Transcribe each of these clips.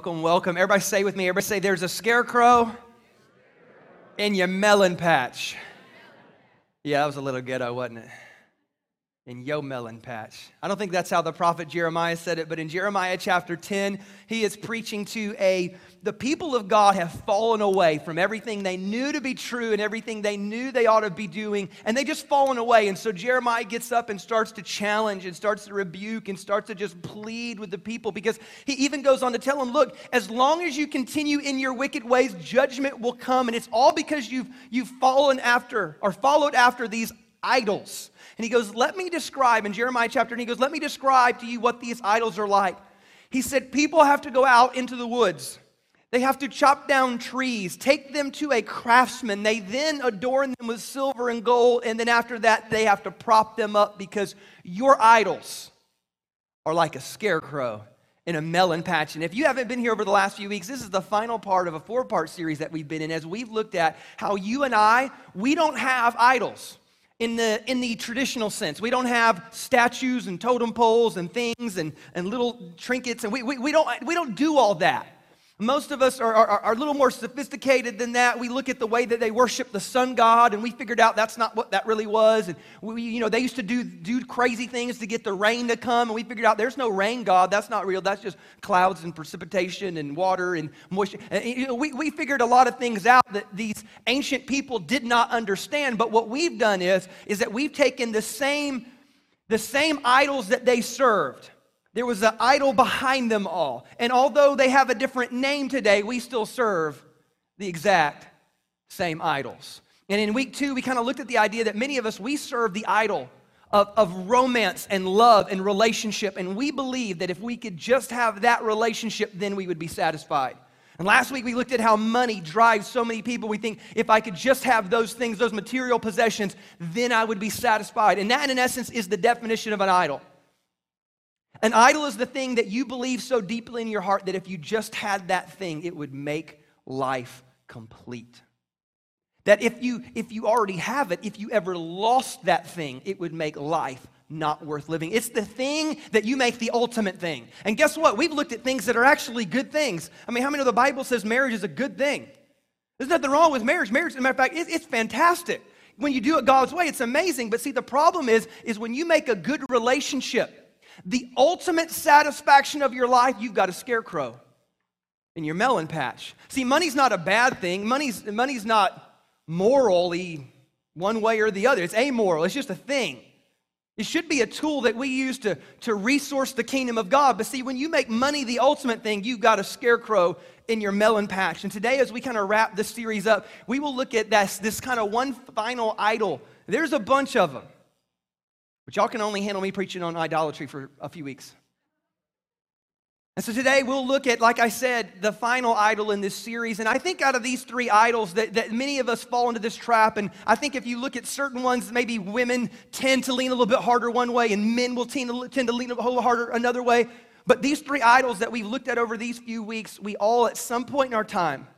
Welcome, welcome. Everybody say with me, everybody say, there's a scarecrow in your melon patch. Yeah, that was a little ghetto, wasn't it? In yo melon patch. I don't think that's how the prophet Jeremiah said it, but in Jeremiah chapter 10, he is preaching to a the people of God have fallen away from everything they knew to be true and everything they knew they ought to be doing, and they just fallen away. And so Jeremiah gets up and starts to challenge and starts to rebuke and starts to just plead with the people because he even goes on to tell them, look, as long as you continue in your wicked ways, judgment will come, and it's all because you've you've fallen after or followed after these idols. And he goes, Let me describe in Jeremiah chapter, and he goes, Let me describe to you what these idols are like. He said, People have to go out into the woods. They have to chop down trees, take them to a craftsman. They then adorn them with silver and gold, and then after that, they have to prop them up because your idols are like a scarecrow in a melon patch. And if you haven't been here over the last few weeks, this is the final part of a four part series that we've been in as we've looked at how you and I, we don't have idols in the, in the traditional sense. We don't have statues and totem poles and things and, and little trinkets, and we, we, we, don't, we don't do all that. Most of us are, are, are, a little more sophisticated than that. We look at the way that they worship the sun god, and we figured out that's not what that really was. And we, you know, they used to do, do crazy things to get the rain to come, and we figured out there's no rain god. That's not real. That's just clouds and precipitation and water and moisture. And, you know, we, we figured a lot of things out that these ancient people did not understand. But what we've done is, is that we've taken the same, the same idols that they served there was an idol behind them all. And although they have a different name today, we still serve the exact same idols. And in week two, we kind of looked at the idea that many of us, we serve the idol of, of romance and love and relationship. And we believe that if we could just have that relationship, then we would be satisfied. And last week we looked at how money drives so many people. We think if I could just have those things, those material possessions, then I would be satisfied. And that, in essence, is the definition of an idol. An idol is the thing that you believe so deeply in your heart that if you just had that thing, it would make life complete. That if you, if you already have it, if you ever lost that thing, it would make life not worth living. It's the thing that you make the ultimate thing. And guess what? We've looked at things that are actually good things. I mean, how many of the Bible says marriage is a good thing? There's nothing wrong with marriage. Marriage, as a matter of fact, it's fantastic. When you do it God's way, it's amazing. But see, the problem is, is when you make a good relationship, the ultimate satisfaction of your life, you've got a scarecrow in your melon patch. See, money's not a bad thing. Money's, money's not morally one way or the other. It's amoral. It's just a thing. It should be a tool that we use to, to resource the kingdom of God. But see, when you make money the ultimate thing, you've got a scarecrow in your melon patch. And today, as we kind of wrap this series up, we will look at this, this kind of one final idol. There's a bunch of them. But y'all can only handle me preaching on idolatry for a few weeks. And so today we'll look at, like I said, the final idol in this series. And I think out of these three idols that, that many of us fall into this trap. And I think if you look at certain ones, maybe women tend to lean a little bit harder one way and men will tend to, tend to lean a little harder another way. But these three idols that we've looked at over these few weeks, we all at some point in our time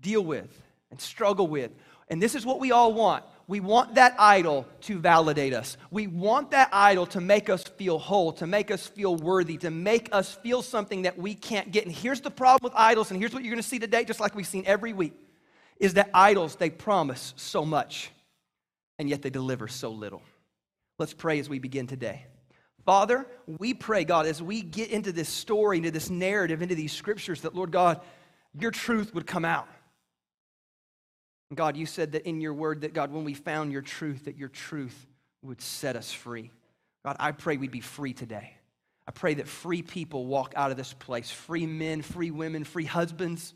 deal with and struggle with. And this is what we all want. We want that idol to validate us. We want that idol to make us feel whole, to make us feel worthy, to make us feel something that we can't get. And here's the problem with idols, and here's what you're going to see today, just like we've seen every week, is that idols, they promise so much, and yet they deliver so little. Let's pray as we begin today. Father, we pray, God, as we get into this story, into this narrative, into these scriptures, that, Lord God, your truth would come out. God, you said that in your word that, God, when we found your truth, that your truth would set us free. God, I pray we'd be free today. I pray that free people walk out of this place free men, free women, free husbands,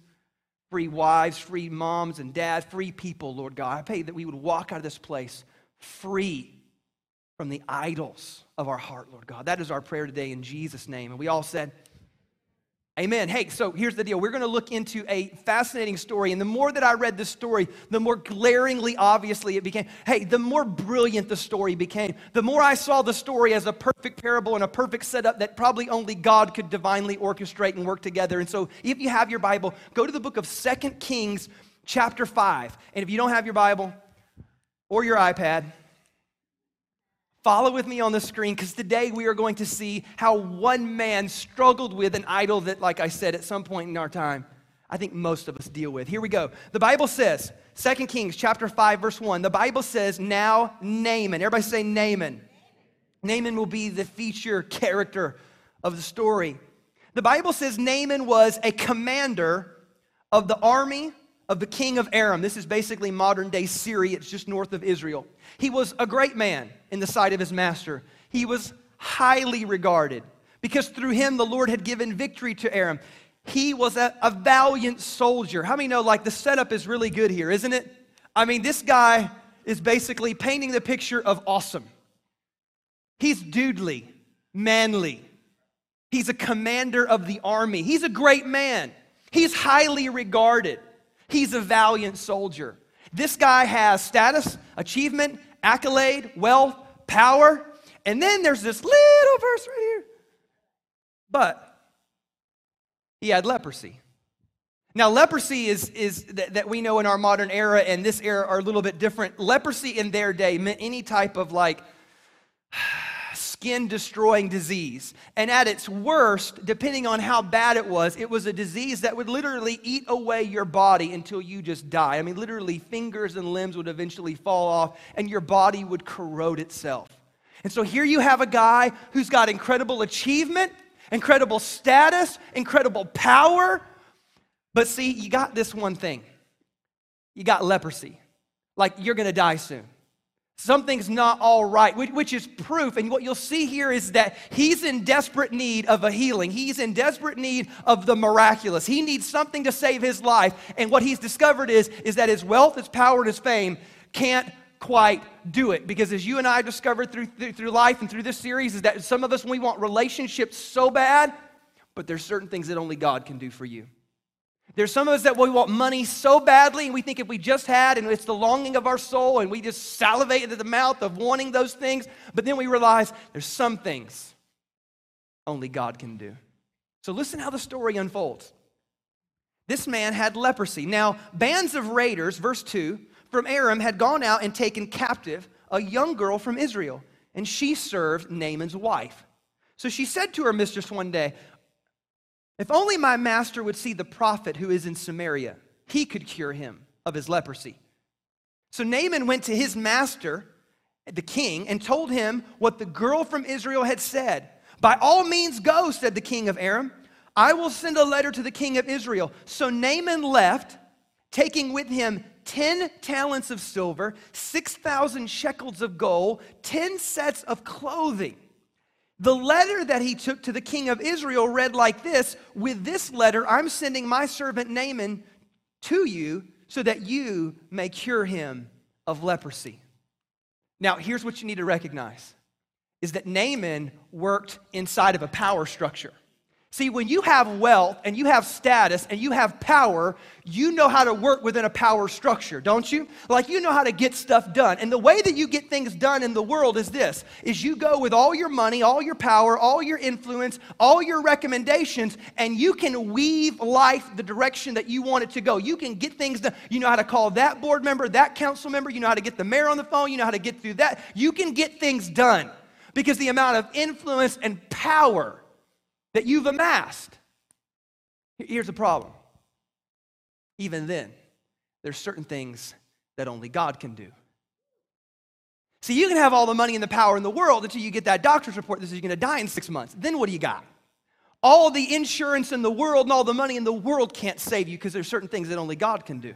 free wives, free moms and dads, free people, Lord God. I pray that we would walk out of this place free from the idols of our heart, Lord God. That is our prayer today in Jesus' name. And we all said, Amen. Hey, so here's the deal. We're going to look into a fascinating story. And the more that I read this story, the more glaringly obviously it became. Hey, the more brilliant the story became. The more I saw the story as a perfect parable and a perfect setup that probably only God could divinely orchestrate and work together. And so if you have your Bible, go to the book of Second Kings, chapter 5. And if you don't have your Bible or your iPad, Follow with me on the screen because today we are going to see how one man struggled with an idol that, like I said, at some point in our time, I think most of us deal with. Here we go. The Bible says, 2 Kings chapter 5, verse 1, the Bible says, now Naaman. Everybody say Naaman. Naaman will be the feature character of the story. The Bible says Naaman was a commander of the army of the king of Aram. This is basically modern day Syria, it's just north of Israel. He was a great man in the sight of his master. He was highly regarded because through him the Lord had given victory to Aram. He was a, a valiant soldier. How many know, like, the setup is really good here, isn't it? I mean, this guy is basically painting the picture of awesome. He's dudely, manly. He's a commander of the army. He's a great man. He's highly regarded. He's a valiant soldier. This guy has status, achievement, accolade, wealth, power. And then there's this little verse right here. But he had leprosy. Now, leprosy is, is that, that we know in our modern era and this era are a little bit different. Leprosy in their day meant any type of like skin destroying disease. And at its worst, depending on how bad it was, it was a disease that would literally eat away your body until you just die. I mean, literally, fingers and limbs would eventually fall off and your body would corrode itself. And so here you have a guy who's got incredible achievement, incredible status, incredible power. But see, you got this one thing you got leprosy. Like you're to die soon. Something's not all right, which is proof. And what you'll see here is that he's in desperate need of a healing. He's in desperate need of the miraculous. He needs something to save his life. And what he's discovered is, is that his wealth, his power, and his fame can't quite do it. Because as you and I discovered through, through, through life and through this series, is that some of us, we want relationships so bad, but there's certain things that only God can do for you. There's some of us that we want money so badly, and we think if we just had, and it's the longing of our soul, and we just salivate into the mouth of wanting those things, but then we realize there's some things only God can do. So listen how the story unfolds. This man had leprosy. Now, bands of raiders, verse 2, from Aram had gone out and taken captive a young girl from Israel, and she served Naaman's wife. So she said to her mistress one day, if only my master would see the prophet who is in Samaria, he could cure him of his leprosy. So Naaman went to his master, the king, and told him what the girl from Israel had said. By all means, go, said the king of Aram. I will send a letter to the king of Israel. So Naaman left, taking with him 10 talents of silver, 6,000 shekels of gold, 10 sets of clothing. The letter that he took to the king of Israel read like this With this letter, I'm sending my servant Naaman to you so that you may cure him of leprosy. Now, here's what you need to recognize is that Naaman worked inside of a power structure. See, when you have wealth and you have status and you have power, you know how to work within a power structure, don't you? Like you know how to get stuff done. And the way that you get things done in the world is this is you go with all your money, all your power, all your influence, all your recommendations and you can weave life the direction that you want it to go. You can get things done. You know how to call that board member, that council member, you know how to get the mayor on the phone, you know how to get through that. You can get things done because the amount of influence and power that you've amassed. Here's the problem. Even then, there's certain things that only God can do. See, you can have all the money and the power in the world until you get that doctor's report that says you're going to die in six months. Then what do you got? All the insurance in the world and all the money in the world can't save you because there's certain things that only God can do.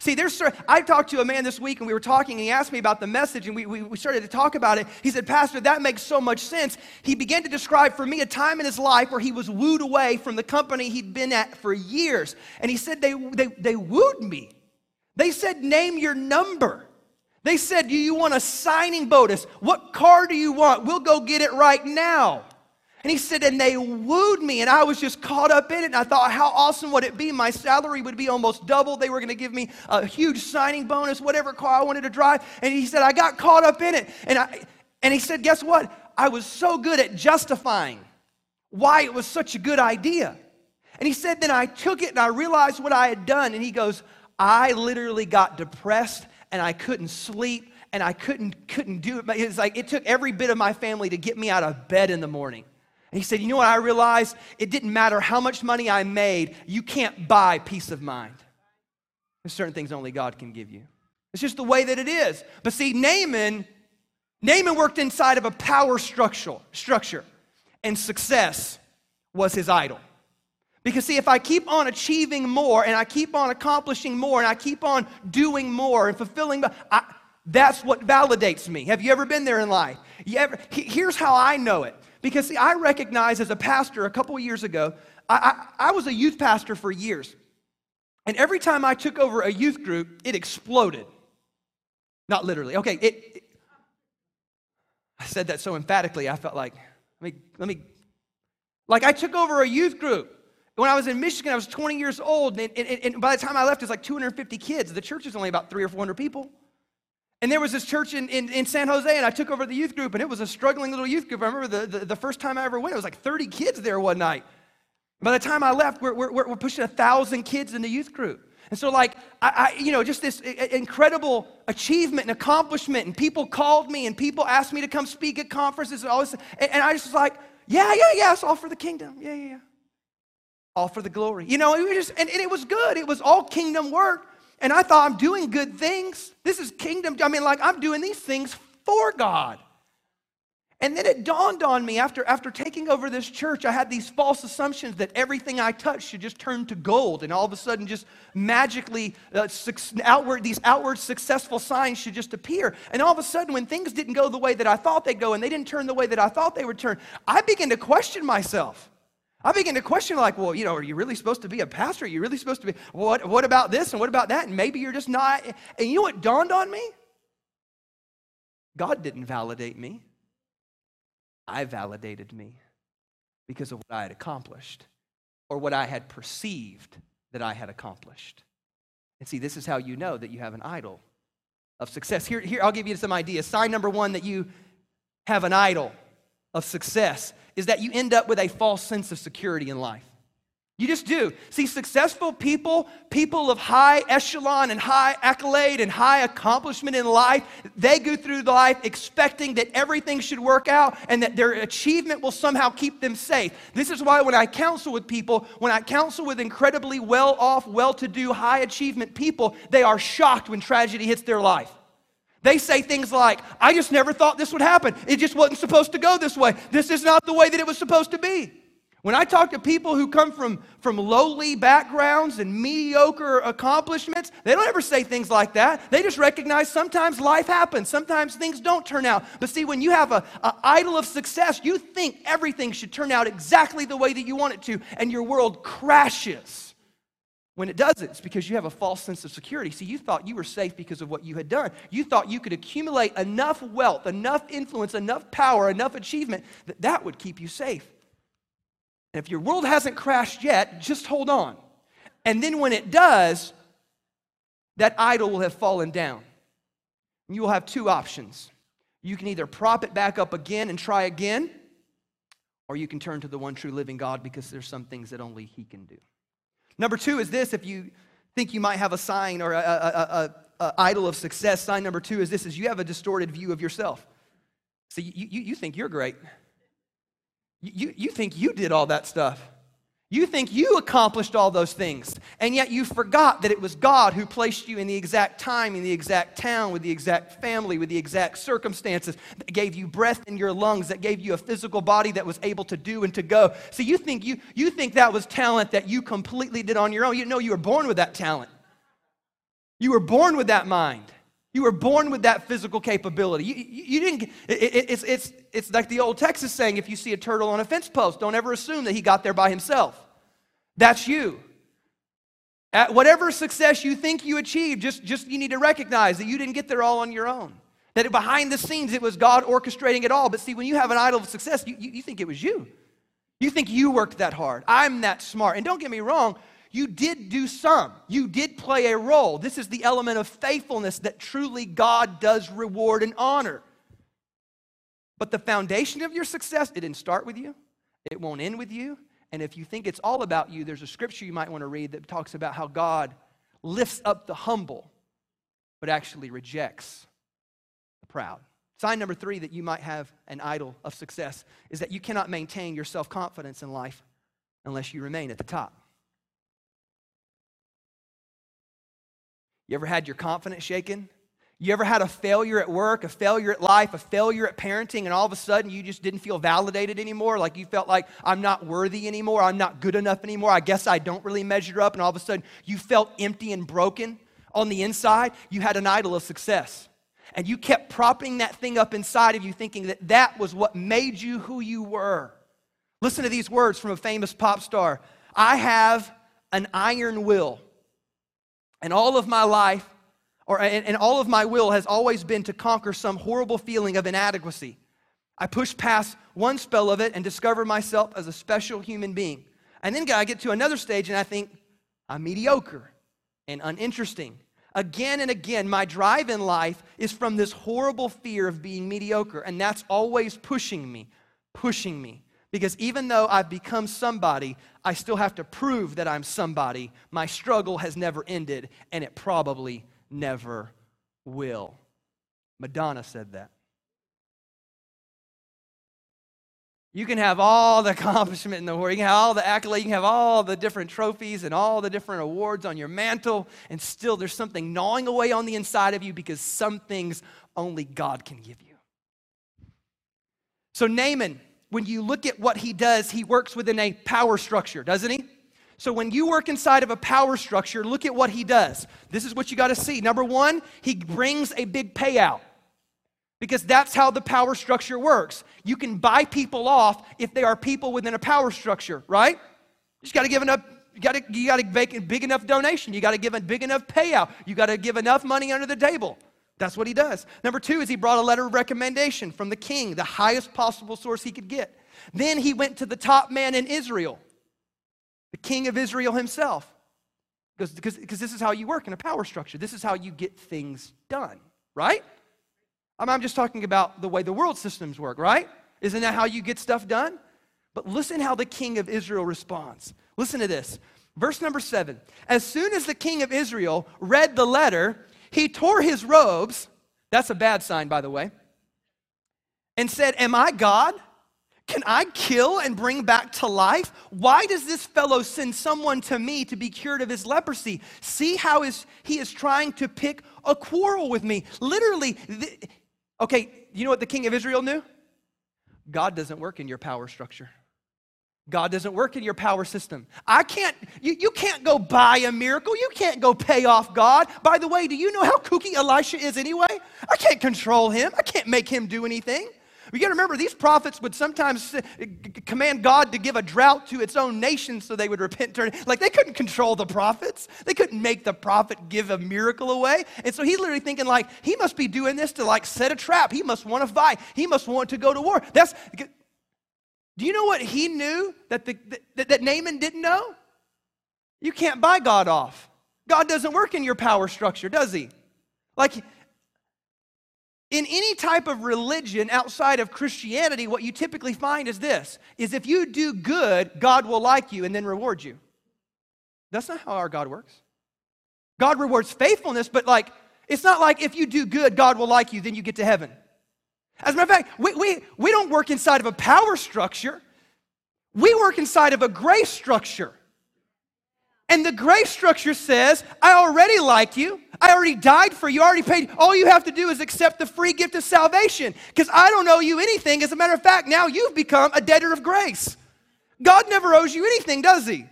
See, there's, I talked to a man this week and we were talking and he asked me about the message and we, we, we started to talk about it. He said, Pastor, that makes so much sense. He began to describe for me a time in his life where he was wooed away from the company he'd been at for years. And he said, they, they, they wooed me. They said, name your number. They said, Do you want a signing bonus? What car do you want? We'll go get it right now. And he said, and they wooed me, and I was just caught up in it. And I thought, how awesome would it be? My salary would be almost double. They were going to give me a huge signing bonus, whatever car I wanted to drive. And he said, I got caught up in it. And, I, and he said, guess what? I was so good at justifying why it was such a good idea. And he said, then I took it and I realized what I had done. And he goes, I literally got depressed and I couldn't sleep and I couldn't, couldn't do it. It was like it took every bit of my family to get me out of bed in the morning. And he said, You know what I realized? It didn't matter how much money I made, you can't buy peace of mind. There's certain things only God can give you. It's just the way that it is. But see, Naaman, Naaman worked inside of a power structure, structure, and success was his idol. Because, see, if I keep on achieving more and I keep on accomplishing more and I keep on doing more and fulfilling, I, that's what validates me. Have you ever been there in life? Ever, here's how I know it. Because, see, I recognize as a pastor a couple years ago, I, I, I was a youth pastor for years. And every time I took over a youth group, it exploded. Not literally. Okay, it, it I said that so emphatically, I felt like, let me, let me, like I took over a youth group. When I was in Michigan, I was 20 years old, and, and, and by the time I left, it was like 250 kids. The church is only about three or 400 people. And there was this church in, in, in, San Jose, and I took over the youth group, and it was a struggling little youth group. I remember the, the, the first time I ever went, it was like 30 kids there one night. By the time I left, we're, we're, we're pushing a thousand kids in the youth group. And so, like, I, I, you know, just this incredible achievement and accomplishment, and people called me, and people asked me to come speak at conferences, and all this, and, and I just was like, yeah, yeah, yeah, it's all for the kingdom, yeah, yeah, yeah, all for the glory. You know, it was just, and, and it was good. It was all kingdom work. And I thought I'm doing good things. This is kingdom. I mean, like I'm doing these things for God. And then it dawned on me after, after taking over this church, I had these false assumptions that everything I touched should just turn to gold, and all of a sudden, just magically, uh, outward, these outward successful signs should just appear. And all of a sudden, when things didn't go the way that I thought they'd go, and they didn't turn the way that I thought they would turn, I began to question myself. I began to question, like, well, you know, are you really supposed to be a pastor? Are you really supposed to be, what, what about this and what about that? And maybe you're just not. And you know what dawned on me? God didn't validate me, I validated me because of what I had accomplished or what I had perceived that I had accomplished. And see, this is how you know that you have an idol of success. Here, here I'll give you some ideas. Sign number one that you have an idol of success is that you end up with a false sense of security in life. You just do. See, successful people, people of high echelon and high accolade and high accomplishment in life, they go through life expecting that everything should work out and that their achievement will somehow keep them safe. This is why when I counsel with people, when I counsel with incredibly well off, well to do, high achievement people, they are shocked when tragedy hits their life. They say things like, I just never thought this would happen. It just wasn't supposed to go this way. This is not the way that it was supposed to be. When I talk to people who come from, from lowly backgrounds and mediocre accomplishments, they don't ever say things like that. They just recognize sometimes life happens, sometimes things don't turn out. But see, when you have an idol of success, you think everything should turn out exactly the way that you want it to, and your world crashes. When it doesn't, it's because you have a false sense of security. See, you thought you were safe because of what you had done. You thought you could accumulate enough wealth, enough influence, enough power, enough achievement that that would keep you safe. And if your world hasn't crashed yet, just hold on. And then when it does, that idol will have fallen down. You will have two options. You can either prop it back up again and try again, or you can turn to the one true living God because there's some things that only He can do. Number two is this if you think you might have a sign or a, idol of success, sign number two is this is you have a distorted view of yourself. See, you, you, you think you're great. You, you think you did all that stuff. You think you accomplished all those things, and yet you forgot that it was God who placed you in the exact time, in the exact town, with the exact family, with the exact circumstances that gave you breath in your lungs, that gave you a physical body that was able to do and to go. So you think you, you think that was talent that you completely did on your own. You know you were born with that talent. You were born with that mind. You were born with that physical capability. You, you, you didn't, it, it, it's, it's, it's like the old Texas saying if you see a turtle on a fence post, don't ever assume that he got there by himself. That's you. At whatever success you think you achieved, just, just you need to recognize that you didn't get there all on your own. That behind the scenes it was God orchestrating it all. But see, when you have an idol of success, you, you, you think it was you. You think you worked that hard. I'm that smart. And don't get me wrong, you did do some. You did play a role. This is the element of faithfulness that truly God does reward and honor. But the foundation of your success, it didn't start with you, it won't end with you. And if you think it's all about you, there's a scripture you might want to read that talks about how God lifts up the humble, but actually rejects the proud. Sign number three that you might have an idol of success is that you cannot maintain your self confidence in life unless you remain at the top. You ever had your confidence shaken? You ever had a failure at work, a failure at life, a failure at parenting, and all of a sudden you just didn't feel validated anymore? Like you felt like, I'm not worthy anymore, I'm not good enough anymore, I guess I don't really measure up, and all of a sudden you felt empty and broken on the inside? You had an idol of success. And you kept propping that thing up inside of you, thinking that that was what made you who you were. Listen to these words from a famous pop star I have an iron will, and all of my life, or and, and all of my will has always been to conquer some horrible feeling of inadequacy. I push past one spell of it and discover myself as a special human being. And then I get to another stage and I think, I'm mediocre and uninteresting. Again and again, my drive in life is from this horrible fear of being mediocre, and that's always pushing me, pushing me. Because even though I've become somebody, I still have to prove that I'm somebody. My struggle has never ended, and it probably never will. Madonna said that. You can have all the accomplishment in the world. You can have all the accolades. You can have all the different trophies and all the different awards on your mantle, and still there's something gnawing away on the inside of you because some things only God can give you. So, Naaman, when you look at what he does, he works within a power structure, doesn't he? So, when you work inside of a power structure, look at what he does. This is what you got to see. Number one, he brings a big payout because that's how the power structure works. You can buy people off if they are people within a power structure, right? You just got to give enough. You got to you got to make a big enough donation. You got to give a big enough payout. You got to give enough money under the table. That's what he does. Number two is he brought a letter of recommendation from the king, the highest possible source he could get. Then he went to the top man in Israel, the king of Israel himself. Because, this is how you work in a power structure. This is how you get things done, right? I'm just talking about the way the world systems work, right? Isn't that how you get stuff done? But listen how the king of Israel responds. Listen to this. Verse number seven. As soon as the king of Israel read the letter, he tore his robes. That's a bad sign, by the way. And said, Am I God? Can I kill and bring back to life? Why does this fellow send someone to me to be cured of his leprosy? See how is, he is trying to pick a quarrel with me. Literally, Okay, you know what the king of Israel knew? God doesn't work in your power structure. God doesn't work in your power system. I can't, you, you can't go buy a miracle. You can't go pay off God. By the way, do you know how kooky Elisha is anyway? I can't control him. I can't make him do anything. You got to remember, these prophets would sometimes eh, command God to give a drought to its own nation so they would repent. Turn. Like they couldn't control the prophets. They couldn't make the prophet give a miracle away. And so he's literally thinking like, he must be doing this to like set a trap. He must want to fight. He must want to go to war. That's, do you know what he knew that, the, that, that Naaman didn't know? You can't buy God off. God doesn't work in your power structure, does he? Like, in any type of religion outside of Christianity, what you typically find is this is if you do good, God will like you and then reward you. That's not how our God works. God rewards faithfulness, but like it's not like if you do good, God will like you, then you get to heaven. As a matter of fact, we, we, we don't work inside of a power structure. We work inside of a grace structure. And the grace structure says, I already like you. I already died for you. I already paid. All you have to do is accept the free gift of salvation because I don't owe you anything. As a matter of fact, now you've become a debtor of grace. God never owes you anything, does He?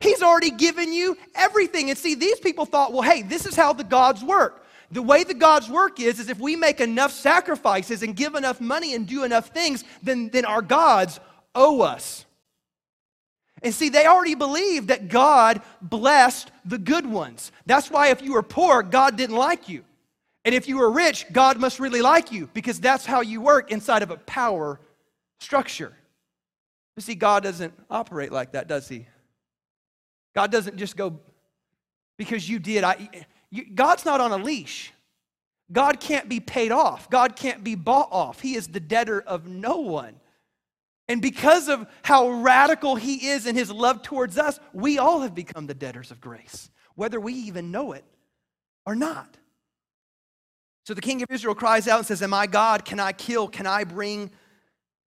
He's already given you everything. And see, these people thought, well, hey, this is how the gods work. The way the gods work is, is if we make enough sacrifices and give enough money and do enough things, then, then our gods owe us. And see, they already believed that God blessed the good ones. That's why if you were poor, God didn't like you. And if you were rich, God must really like you because that's how you work inside of a power structure. You see, God doesn't operate like that, does He? God doesn't just go, because you did. I, God's not on a leash. God can't be paid off. God can't be bought off. He is the debtor of no one. And because of how radical he is in his love towards us, we all have become the debtors of grace, whether we even know it or not. So the king of Israel cries out and says, Am I God? Can I kill? Can I bring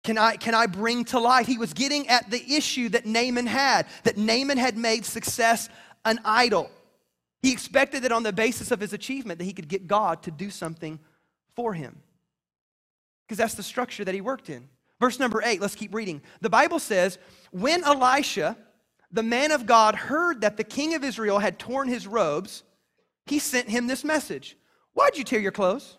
can I, can I bring to life? He was getting at the issue that Naaman had, that Naaman had made success an idol. He expected that on the basis of his achievement that he could get God to do something for him. Because that's the structure that he worked in. Verse number eight, let's keep reading. The Bible says, When Elisha, the man of God, heard that the king of Israel had torn his robes, he sent him this message Why'd you tear your clothes?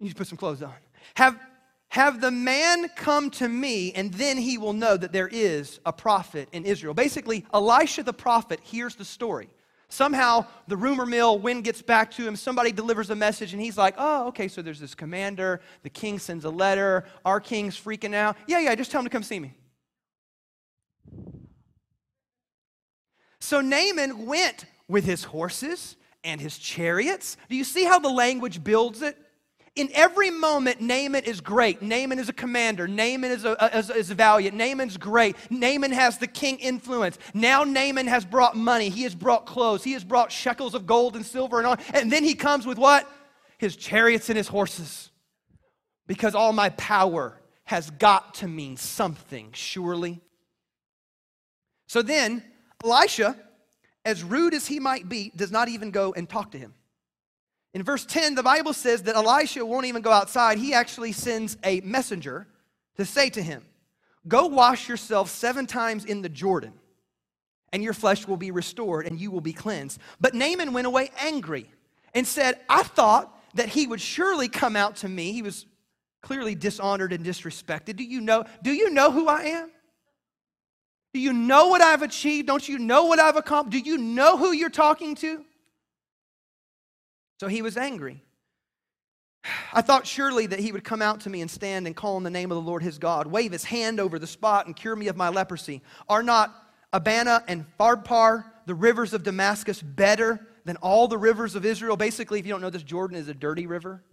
You should put some clothes on. Have, have the man come to me, and then he will know that there is a prophet in Israel. Basically, Elisha the prophet hears the story. Somehow, the rumor mill, wind gets back to him. Somebody delivers a message, and he's like, Oh, okay, so there's this commander. The king sends a letter. Our king's freaking out. Yeah, yeah, just tell him to come see me. So Naaman went with his horses and his chariots. Do you see how the language builds it? In every moment, Naaman is great. Naaman is a commander. Naaman is, a, is, is valiant. Naaman's great. Naaman has the king influence. Now Naaman has brought money. He has brought clothes. He has brought shekels of gold and silver and all. And then he comes with what? His chariots and his horses. Because all my power has got to mean something, surely. So then, Elisha, as rude as he might be, does not even go and talk to him. In verse 10, the Bible says that Elisha won't even go outside. He actually sends a messenger to say to him, Go wash yourself seven times in the Jordan, and your flesh will be restored, and you will be cleansed. But Naaman went away angry and said, I thought that he would surely come out to me. He was clearly dishonored and disrespected. Do you know, do you know who I am? Do you know what I've achieved? Don't you know what I've accomplished? Do you know who you're talking to? So he was angry. I thought surely that he would come out to me and stand and call on the name of the Lord his God, wave his hand over the spot and cure me of my leprosy. Are not Abana and Pharpar, the rivers of Damascus, better than all the rivers of Israel? Basically, if you don't know this, Jordan is a dirty river.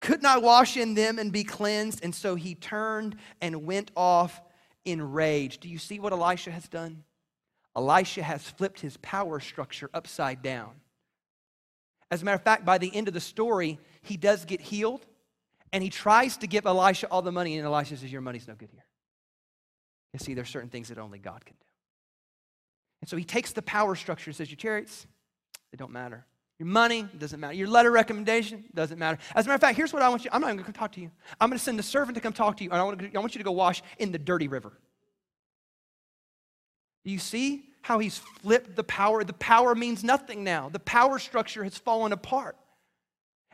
Couldn't I wash in them and be cleansed? And so he turned and went off in rage. Do you see what Elisha has done? Elisha has flipped his power structure upside down. As a matter of fact, by the end of the story, he does get healed and he tries to give Elisha all the money, and Elisha says, Your money's no good here. You see, there's certain things that only God can do. And so he takes the power structure and says, Your chariots, they don't matter. Your money doesn't matter. Your letter recommendation doesn't matter. As a matter of fact, here's what I want you. I'm not even going to talk to you. I'm going to send the servant to come talk to you, and I want, I want you to go wash in the dirty river. Do you see how he's flipped the power. The power means nothing now. The power structure has fallen apart.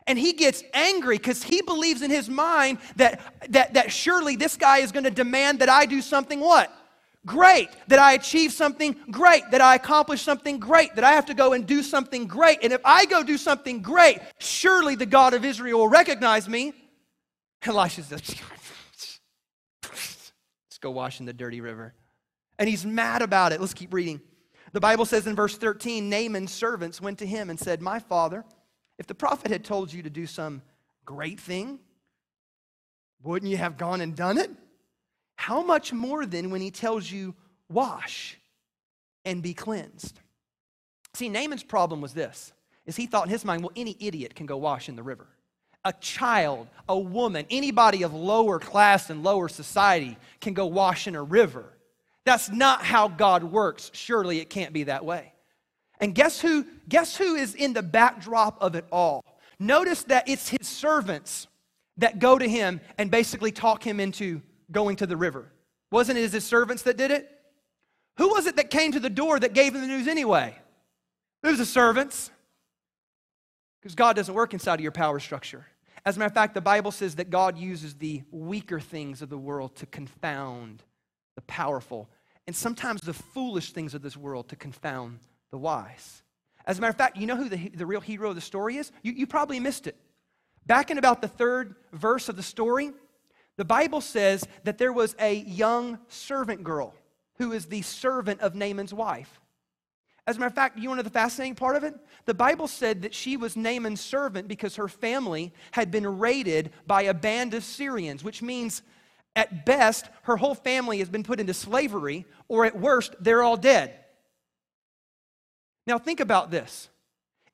And he gets angry because he believes in his mind that, that, that surely this guy is going to demand that I do something what? Great. That I achieve something great. That I accomplish something great. That I have to go and do something great. And if I go do something great, surely the God of Israel will recognize me. Elisha says, let's go wash in the dirty river. And he's mad about it. Let's keep reading. The Bible says in verse 13 Naaman's servants went to him and said, My father, if the prophet had told you to do some great thing, wouldn't you have gone and done it? How much more then when he tells you, Wash and be cleansed? See, Naaman's problem was this is he thought in his mind, well, any idiot can go wash in the river. A child, a woman, anybody of lower class and lower society can go wash in a river. That's not how God works. Surely it can't be that way. And guess who? Guess who is in the backdrop of it all? Notice that it's his servants that go to him and basically talk him into going to the river. Wasn't it his servants that did it? Who was it that came to the door that gave him the news anyway? It was the servants. Because God doesn't work inside of your power structure. As a matter of fact, the Bible says that God uses the weaker things of the world to confound the powerful, and sometimes the foolish things of this world to confound the wise. As a matter of fact, you know who the, the real hero of the story is? You, you probably missed it. Back in about the third verse of the story, the Bible says that there was a young servant girl who is the servant of Naaman's wife. As a matter of fact, you want to know the fascinating part of it? The Bible said that she was Naaman's servant because her family had been raided by a band of Syrians, which means at best, her whole family has been put into slavery, or at worst, they're all dead. Now, think about this.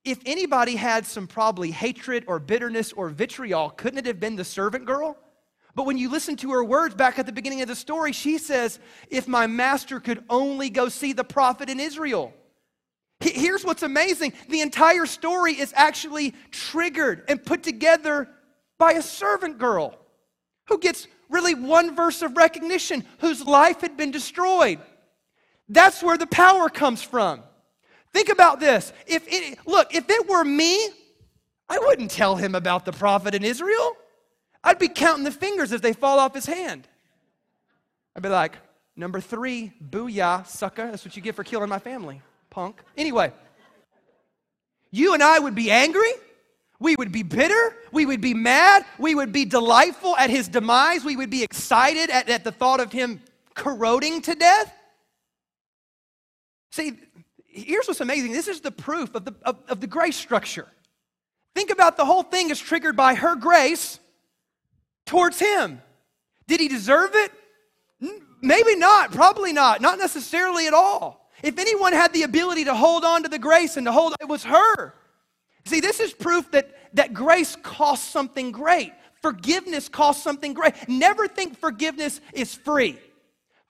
If anybody had some probably hatred or bitterness or vitriol, couldn't it have been the servant girl? But when you listen to her words back at the beginning of the story, she says, If my master could only go see the prophet in Israel. Here's what's amazing the entire story is actually triggered and put together by a servant girl who gets really one verse of recognition, whose life had been destroyed. That's where the power comes from. Think about this. If it, look, if it were me, I wouldn't tell him about the prophet in Israel. I'd be counting the fingers as they fall off his hand. I'd be like, number three, booyah, sucker. That's what you get for killing my family, punk. Anyway, you and I would be angry. We would be bitter. We would be mad. We would be delightful at his demise. We would be excited at, at the thought of him corroding to death. See, here's what's amazing this is the proof of the, of, of the grace structure. Think about the whole thing is triggered by her grace towards him. Did he deserve it? Maybe not, probably not, not necessarily at all. If anyone had the ability to hold on to the grace and to hold it was her. See, this is proof that, that grace costs something great. Forgiveness costs something great. Never think forgiveness is free.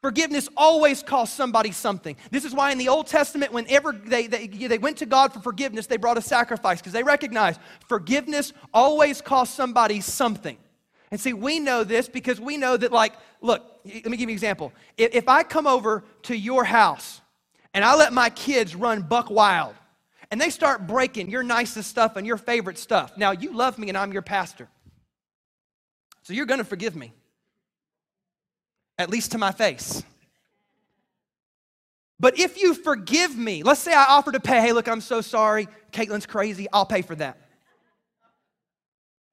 Forgiveness always costs somebody something. This is why in the Old Testament, whenever they, they, they went to God for forgiveness, they brought a sacrifice because they recognized forgiveness always costs somebody something. And see, we know this because we know that, like, look, let me give you an example. If, if I come over to your house and I let my kids run buck wild and they start breaking your nicest stuff and your favorite stuff, now you love me and I'm your pastor. So you're going to forgive me at least to my face. But if you forgive me, let's say I offer to pay, hey, look, I'm so sorry. Caitlin's crazy. I'll pay for that.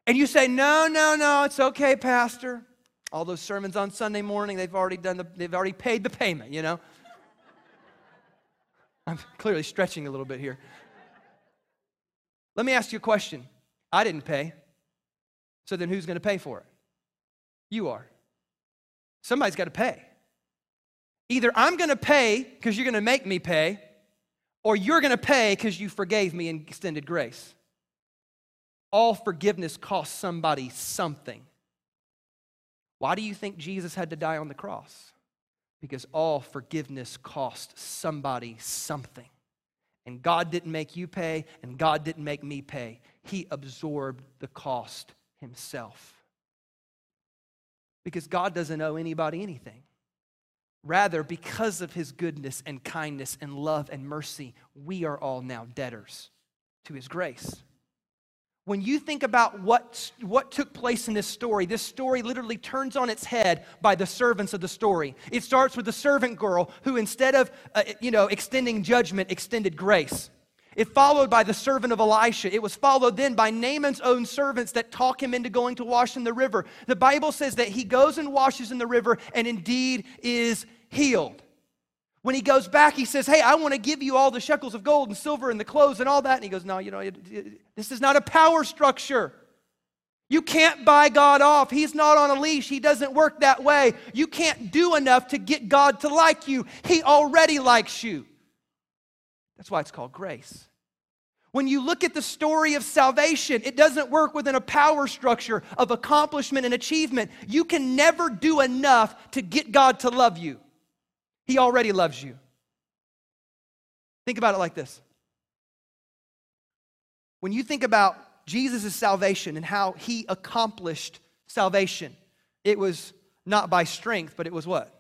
And you say, no, no, no, it's okay, Pastor. All those sermons on Sunday morning, they've already done the, they've already paid the payment, you know? I'm clearly stretching a little bit here. Let me ask you a question. I didn't pay. So then who's going to pay for it? You are. Somebody's got to pay. Either I'm going to pay because you're going to make me pay, or you're going to pay because you forgave me and extended grace. All forgiveness costs somebody something. Why do you think Jesus had to die on the cross? Because all forgiveness costs somebody something. And God didn't make you pay, and God didn't make me pay. He absorbed the cost himself because God doesn't owe anybody anything. Rather, because of his goodness and kindness and love and mercy, we are all now debtors to his grace. When you think about what, what took place in this story, this story literally turns on its head by the servants of the story. It starts with the servant girl who, instead of uh, you know, extending judgment, extended grace. It followed by the servant of Elisha. It was followed then by Naaman's own servants that talk him into going to wash in the river. The Bible says that he goes and washes in the river and indeed is healed. When he goes back, he says, Hey, I want to give you all the shekels of gold and silver and the clothes and all that. And he goes, No, you know, it, it, this is not a power structure. You can't buy God off. He's not on a leash. He doesn't work that way. You can't do enough to get God to like you. He already likes you. That's why it's called grace. When you look at the story of salvation, it doesn't work within a power structure of accomplishment and achievement. You can never do enough to get God to love you. He already loves you. Think about it like this. When you think about Jesus' salvation and how he accomplished salvation, it was not by strength, but it was what?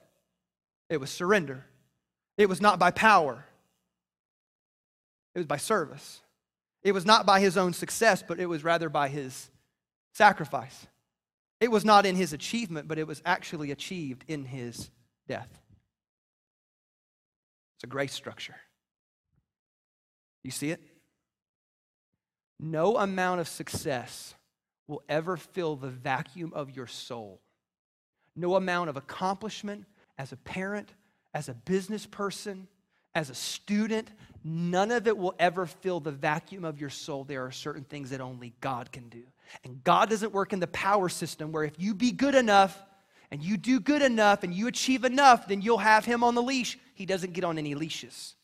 It was surrender. It was not by power, it was by service. It was not by his own success, but it was rather by his sacrifice. It was not in his achievement, but it was actually achieved in his death. It's a grace structure. You see it? No amount of success will ever fill the vacuum of your soul. No amount of accomplishment as a parent, as a business person, as a student, none of it will ever fill the vacuum of your soul. There are certain things that only God can do. And God doesn't work in the power system where if you be good enough and you do good enough and you achieve enough, then you'll have Him on the leash. He doesn't get on any leashes,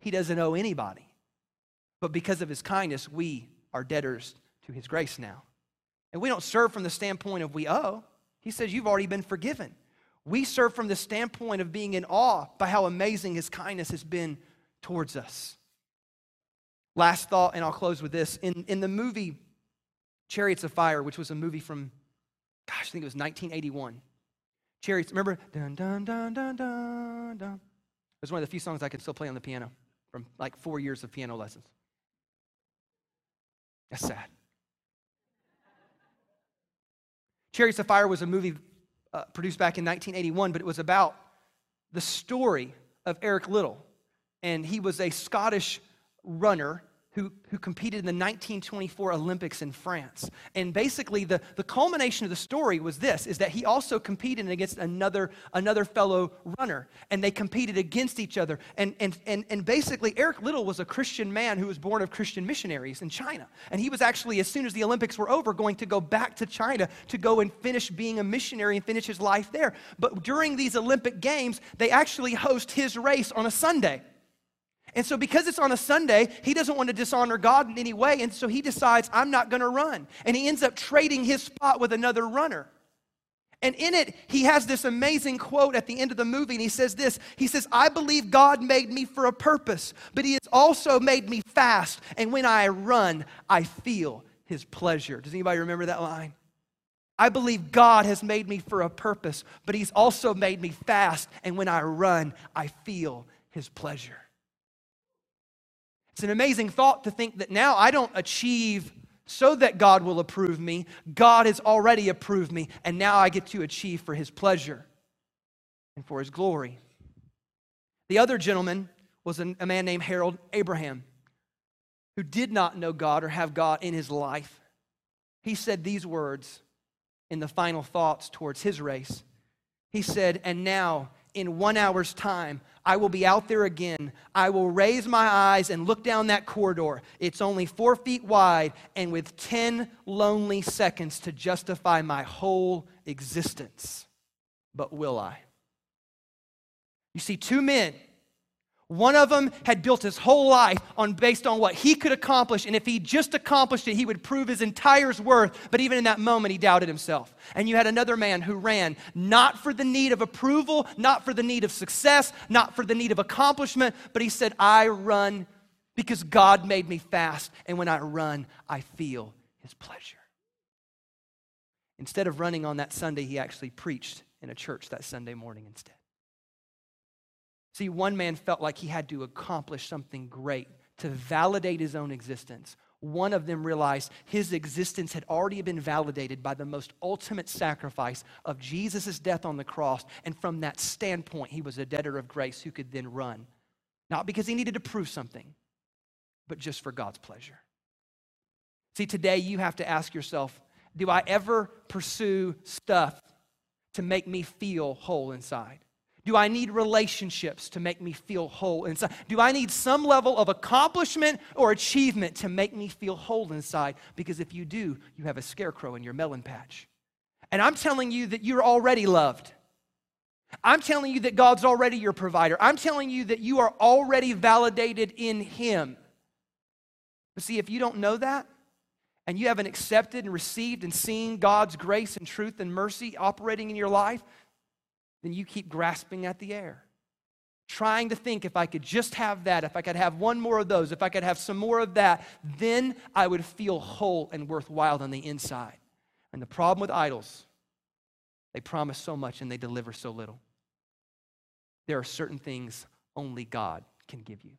He doesn't owe anybody. But because of his kindness, we are debtors to his grace now. And we don't serve from the standpoint of we owe. He says, You've already been forgiven. We serve from the standpoint of being in awe by how amazing his kindness has been towards us. Last thought, and I'll close with this. In, in the movie Chariots of Fire, which was a movie from, gosh, I think it was 1981. Chariots, remember? Dun, dun, dun, dun, dun, dun. It was one of the few songs I could still play on the piano from like four years of piano lessons. That's sad. Chariots of Fire was a movie uh, produced back in 1981, but it was about the story of Eric Liddell. And he was a Scottish runner who, who competed in the 1924 Olympics in France. And basically, the, the culmination of the story was this, is that he also competed against another, another fellow runner. And they competed against each other. And, and, and, and basically, Eric Liddell was a Christian man who was born of Christian missionaries in China. And he was actually, as soon as the Olympics were over, going to go back to China to go and finish being a missionary and finish his life there. But during these Olympic Games, they actually host his race on a Sunday. And so, because it's on a Sunday, he doesn't want to dishonor God in any way. And so, he decides, I'm not going to run. And he ends up trading his spot with another runner. And in it, he has this amazing quote at the end of the movie. And he says this He says, I believe God made me for a purpose, but he has also made me fast. And when I run, I feel his pleasure. Does anybody remember that line? I believe God has made me for a purpose, but he's also made me fast. And when I run, I feel his pleasure. It's an amazing thought to think that now I don't achieve so that God will approve me. God has already approved me, and now I get to achieve for his pleasure and for his glory. The other gentleman was a man named Harold Abraham who did not know God or have God in his life. He said these words in the final thoughts towards his race. He said, And now in one hour's time, I will be out there again. I will raise my eyes and look down that corridor. It's only four feet wide, and with 10 lonely seconds to justify my whole existence. But will I? You see, two men one of them had built his whole life on based on what he could accomplish, and if he just accomplished it, he would prove his entire worth. But even in that moment, he doubted himself. And you had another man who ran not for the need of approval, not for the need of success, not for the need of accomplishment, but he said, "I run because God made me fast, and when I run, I feel His pleasure." Instead of running on that Sunday, he actually preached in a church that Sunday morning instead. See, one man felt like he had to accomplish something great to validate his own existence. One of them realized his existence had already been validated by the most ultimate sacrifice of Jesus' death on the cross. And from that standpoint, he was a debtor of grace who could then run. Not because he needed to prove something, but just for God's pleasure. See, today you have to ask yourself do I ever pursue stuff to make me feel whole inside? Do I need relationships to make me feel whole inside? Do I need some level of accomplishment or achievement to make me feel whole inside? Because if you do, you have a scarecrow in your melon patch. And I'm telling you that you're already loved. I'm telling you that God's already your provider. I'm telling you that you are already validated in Him. But see, if you don't know that, and you haven't accepted and received and seen God's grace and truth and mercy operating in your life, then you keep grasping at the air, trying to think if I could just have that, if I could have one more of those, if I could have some more of that, then I would feel whole and worthwhile on the inside. And the problem with idols, they promise so much and they deliver so little. There are certain things only God can give you.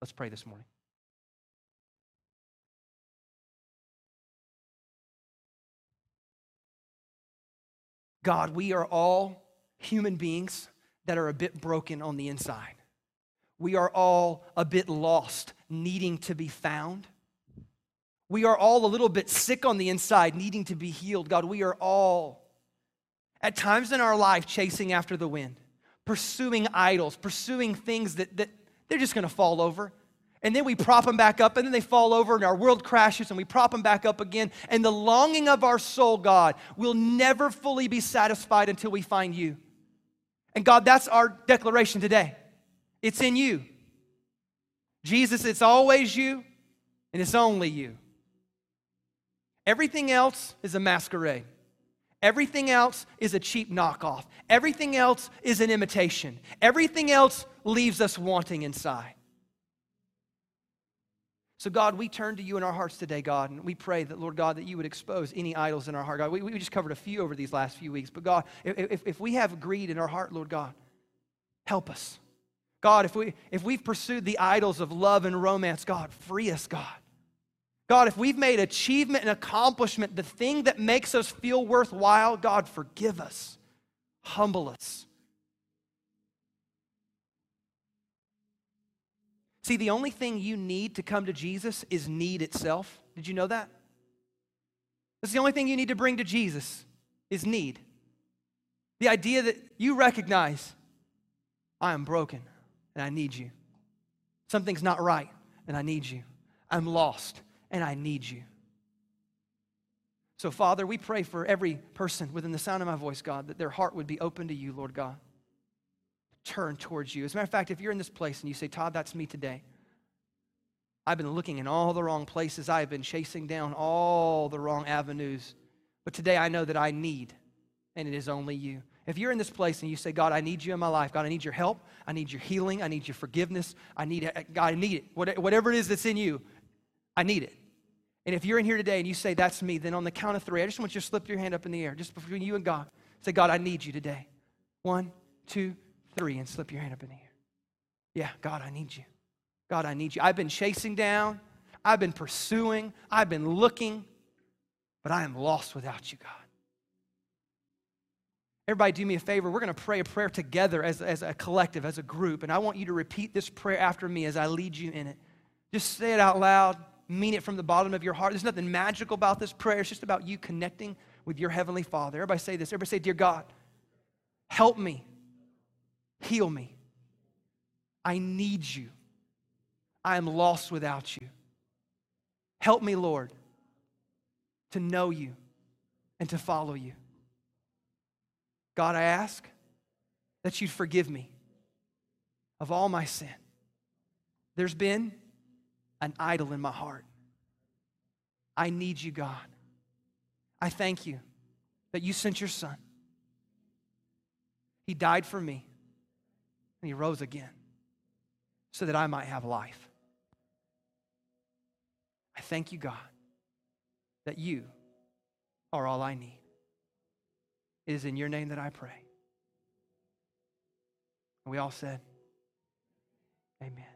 Let's pray this morning. God, we are all human beings that are a bit broken on the inside. We are all a bit lost, needing to be found. We are all a little bit sick on the inside, needing to be healed. God, we are all at times in our life chasing after the wind, pursuing idols, pursuing things that, that they're just to fall over. And then we prop them back up, and then they fall over, and our world crashes, and we prop them back up again. And the longing of our soul, God, will never fully be satisfied until we find you. And God, that's our declaration today. It's in you. Jesus, it's always you. and it's only you. Everything else is a masquerade. Everything else is a cheap knockoff. Everything else is an imitation. Everything else leaves us wanting inside. So, God, we turn to you in our hearts today, God, and we pray that, Lord God, that you would expose any idols in our heart. God, we, we just covered a few over these last few weeks, but God, if, if we have greed in our heart, Lord God, help us. God, if, we, if we've pursued the idols of love and romance, God, free us, God. God, if we've made achievement and accomplishment the thing that makes us feel worthwhile, God, forgive us, humble us. See, the only thing you need to come to Jesus is need itself. Did you know that? That's the only thing you need to bring to Jesus is need. The idea that you recognize, I am broken and I need you. Something's not right and I need you. I'm lost and I need you. So, Father, we pray for every person within the sound of my voice, God, that their heart would be open to you, Lord God. Turn towards you. As a matter of fact, if you're in this place and you say, Todd, that's me today, I've been looking in all the wrong places, I have been chasing down all the wrong avenues. But today I know that I need, and it is only you. If you're in this place and you say, God, I need you in my life, God, I need your help, I need your healing, I need your forgiveness, I need, God, I need it. Whatever it is that's in you, I need it. And if you're in here today and you say, That's me, then on the count of three, I just want you to slip your hand up in the air, just between you and God. Say, God, I need you today. One, two, three, and slip your hand up in the air. Yeah, God, I need you. God, I need you. I've been chasing down, I've been pursuing, I've been looking, but I am lost without you, God. Everybody, do me a favor. We're going to pray a prayer together as, as a collective, as a group. And I want you to repeat this prayer after me as I lead you in it. Just say it out loud mean it from the bottom of your heart. There's nothing magical about this prayer. It's just about you connecting with your Heavenly Father. Everybody say this. Everybody say, Dear God, help me, heal me. I need you. I am lost without you. Help me, Lord, to know you and to follow you. God, I ask that you'd forgive me of all my sin. There's been an idol in my heart. I need you, God. I thank you that you sent your son. He died for me, and he rose again so that I might have life. I thank you, God, that you are all I need. It is in your name that I pray. And we all said, Amen.